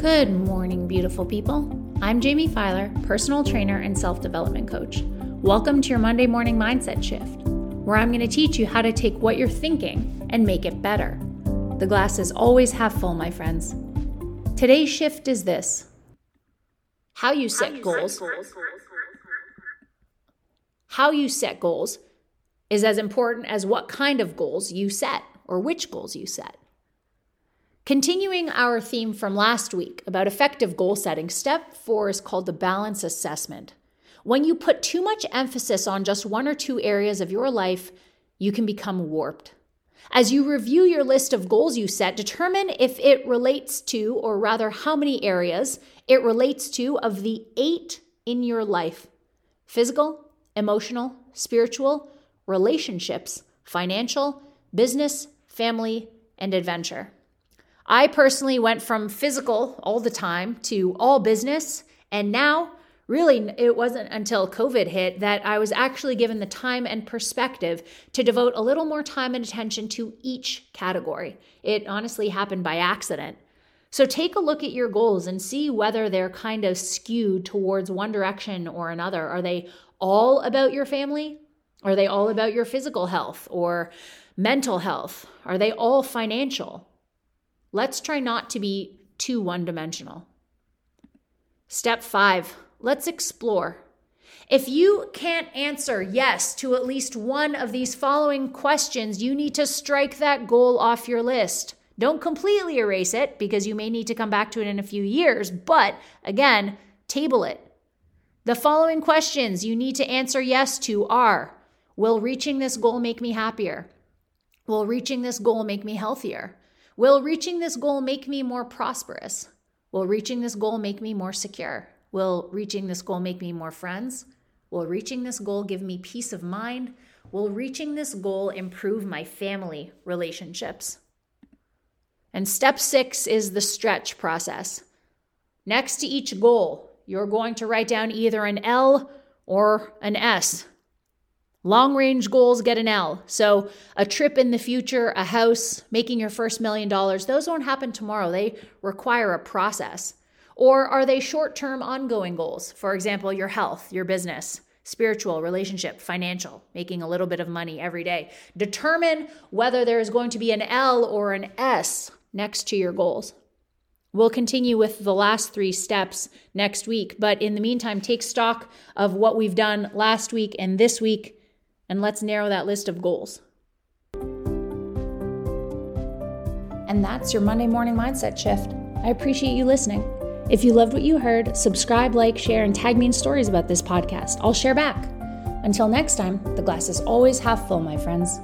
Good morning, beautiful people. I'm Jamie Filer, personal trainer and self development coach. Welcome to your Monday morning mindset shift, where I'm going to teach you how to take what you're thinking and make it better. The glass is always half full, my friends. Today's shift is this how you set, how you goals. set goals. How you set goals is as important as what kind of goals you set or which goals you set. Continuing our theme from last week about effective goal setting, step four is called the balance assessment. When you put too much emphasis on just one or two areas of your life, you can become warped. As you review your list of goals you set, determine if it relates to, or rather, how many areas it relates to of the eight in your life physical, emotional, spiritual, relationships, financial, business, family, and adventure. I personally went from physical all the time to all business. And now, really, it wasn't until COVID hit that I was actually given the time and perspective to devote a little more time and attention to each category. It honestly happened by accident. So take a look at your goals and see whether they're kind of skewed towards one direction or another. Are they all about your family? Are they all about your physical health or mental health? Are they all financial? Let's try not to be too one dimensional. Step five, let's explore. If you can't answer yes to at least one of these following questions, you need to strike that goal off your list. Don't completely erase it because you may need to come back to it in a few years, but again, table it. The following questions you need to answer yes to are Will reaching this goal make me happier? Will reaching this goal make me healthier? Will reaching this goal make me more prosperous? Will reaching this goal make me more secure? Will reaching this goal make me more friends? Will reaching this goal give me peace of mind? Will reaching this goal improve my family relationships? And step six is the stretch process. Next to each goal, you're going to write down either an L or an S Long range goals get an L. So, a trip in the future, a house, making your first million dollars, those won't happen tomorrow. They require a process. Or are they short term, ongoing goals? For example, your health, your business, spiritual, relationship, financial, making a little bit of money every day. Determine whether there is going to be an L or an S next to your goals. We'll continue with the last three steps next week, but in the meantime, take stock of what we've done last week and this week and let's narrow that list of goals. And that's your Monday morning mindset shift. I appreciate you listening. If you loved what you heard, subscribe, like, share, and tag me in stories about this podcast. I'll share back. Until next time, the glass is always half full, my friends.